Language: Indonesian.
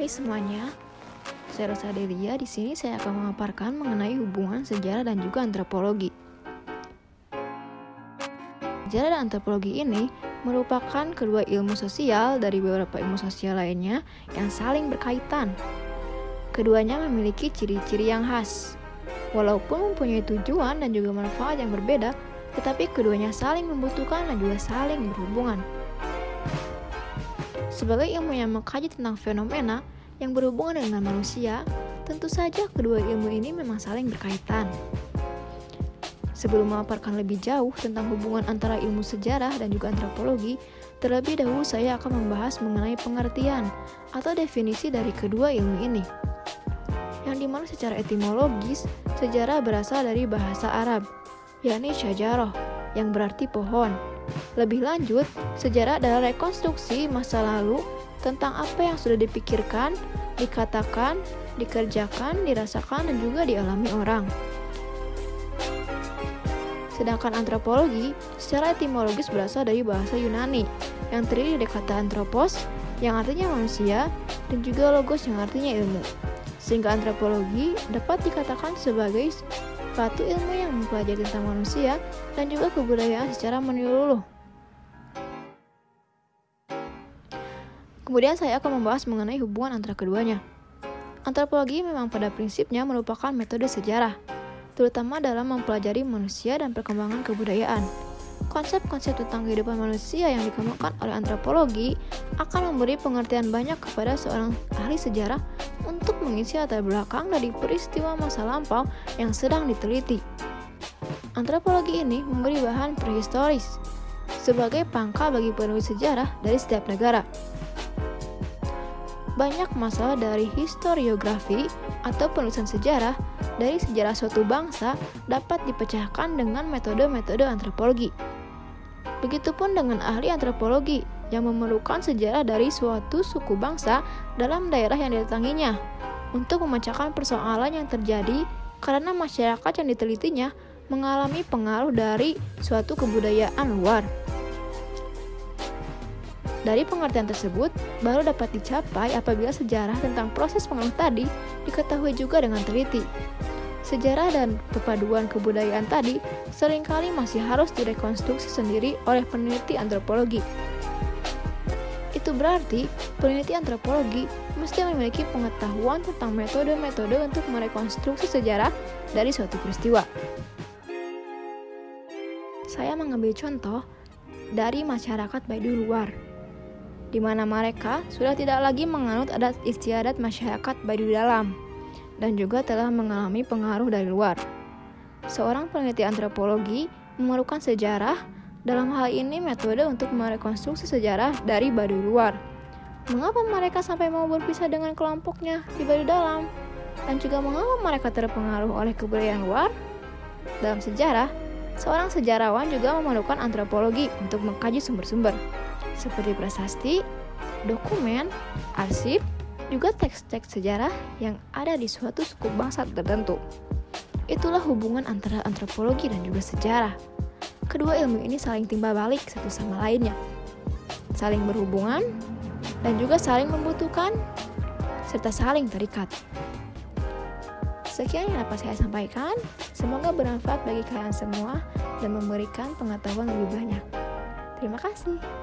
Hai semuanya, saya Rosa Delia. Di sini saya akan memaparkan mengenai hubungan sejarah dan juga antropologi. Sejarah dan antropologi ini merupakan kedua ilmu sosial dari beberapa ilmu sosial lainnya yang saling berkaitan. Keduanya memiliki ciri-ciri yang khas. Walaupun mempunyai tujuan dan juga manfaat yang berbeda, tetapi keduanya saling membutuhkan dan juga saling berhubungan. Sebagai ilmu yang mengkaji tentang fenomena yang berhubungan dengan manusia, tentu saja kedua ilmu ini memang saling berkaitan. Sebelum memaparkan lebih jauh tentang hubungan antara ilmu sejarah dan juga antropologi, terlebih dahulu saya akan membahas mengenai pengertian atau definisi dari kedua ilmu ini. Yang di mana secara etimologis, sejarah berasal dari bahasa Arab, yakni syajarah, yang berarti pohon. Lebih lanjut, sejarah adalah rekonstruksi masa lalu tentang apa yang sudah dipikirkan, dikatakan, dikerjakan, dirasakan, dan juga dialami orang. Sedangkan antropologi secara etimologis berasal dari bahasa Yunani yang terdiri dari kata antropos yang artinya manusia dan juga logos yang artinya ilmu. Sehingga antropologi dapat dikatakan sebagai suatu ilmu yang mempelajari tentang manusia dan juga kebudayaan secara menyeluruh. Kemudian saya akan membahas mengenai hubungan antara keduanya. Antropologi memang pada prinsipnya merupakan metode sejarah terutama dalam mempelajari manusia dan perkembangan kebudayaan. Konsep-konsep tentang kehidupan manusia yang dikembangkan oleh antropologi akan memberi pengertian banyak kepada seorang ahli sejarah untuk mengisi latar belakang dari peristiwa masa lampau yang sedang diteliti. Antropologi ini memberi bahan prehistoris sebagai pangkal bagi penulis sejarah dari setiap negara. Banyak masalah dari historiografi atau penulisan sejarah dari sejarah suatu bangsa dapat dipecahkan dengan metode-metode antropologi. Begitupun dengan ahli antropologi yang memerlukan sejarah dari suatu suku bangsa dalam daerah yang didatanginya untuk memecahkan persoalan yang terjadi karena masyarakat yang ditelitinya mengalami pengaruh dari suatu kebudayaan luar. Dari pengertian tersebut, baru dapat dicapai apabila sejarah tentang proses pengaruh tadi diketahui juga dengan teliti. Sejarah dan perpaduan kebudayaan tadi sering kali masih harus direkonstruksi sendiri oleh peneliti antropologi. Itu berarti peneliti antropologi mesti memiliki pengetahuan tentang metode-metode untuk merekonstruksi sejarah dari suatu peristiwa. Saya mengambil contoh dari masyarakat Baduy luar di mana mereka sudah tidak lagi menganut adat istiadat masyarakat Baduy dalam dan juga telah mengalami pengaruh dari luar. Seorang peneliti antropologi memerlukan sejarah dalam hal ini metode untuk merekonstruksi sejarah dari Baduy luar. Mengapa mereka sampai mau berpisah dengan kelompoknya di Baduy dalam? Dan juga mengapa mereka terpengaruh oleh kebudayaan luar? Dalam sejarah, seorang sejarawan juga memerlukan antropologi untuk mengkaji sumber-sumber seperti prasasti, dokumen, arsip, juga teks-teks sejarah yang ada di suatu suku bangsa tertentu. Itulah hubungan antara antropologi dan juga sejarah. Kedua ilmu ini saling timba balik satu sama lainnya, saling berhubungan, dan juga saling membutuhkan, serta saling terikat. Sekian yang dapat saya sampaikan. Semoga bermanfaat bagi kalian semua dan memberikan pengetahuan lebih banyak. Terima kasih.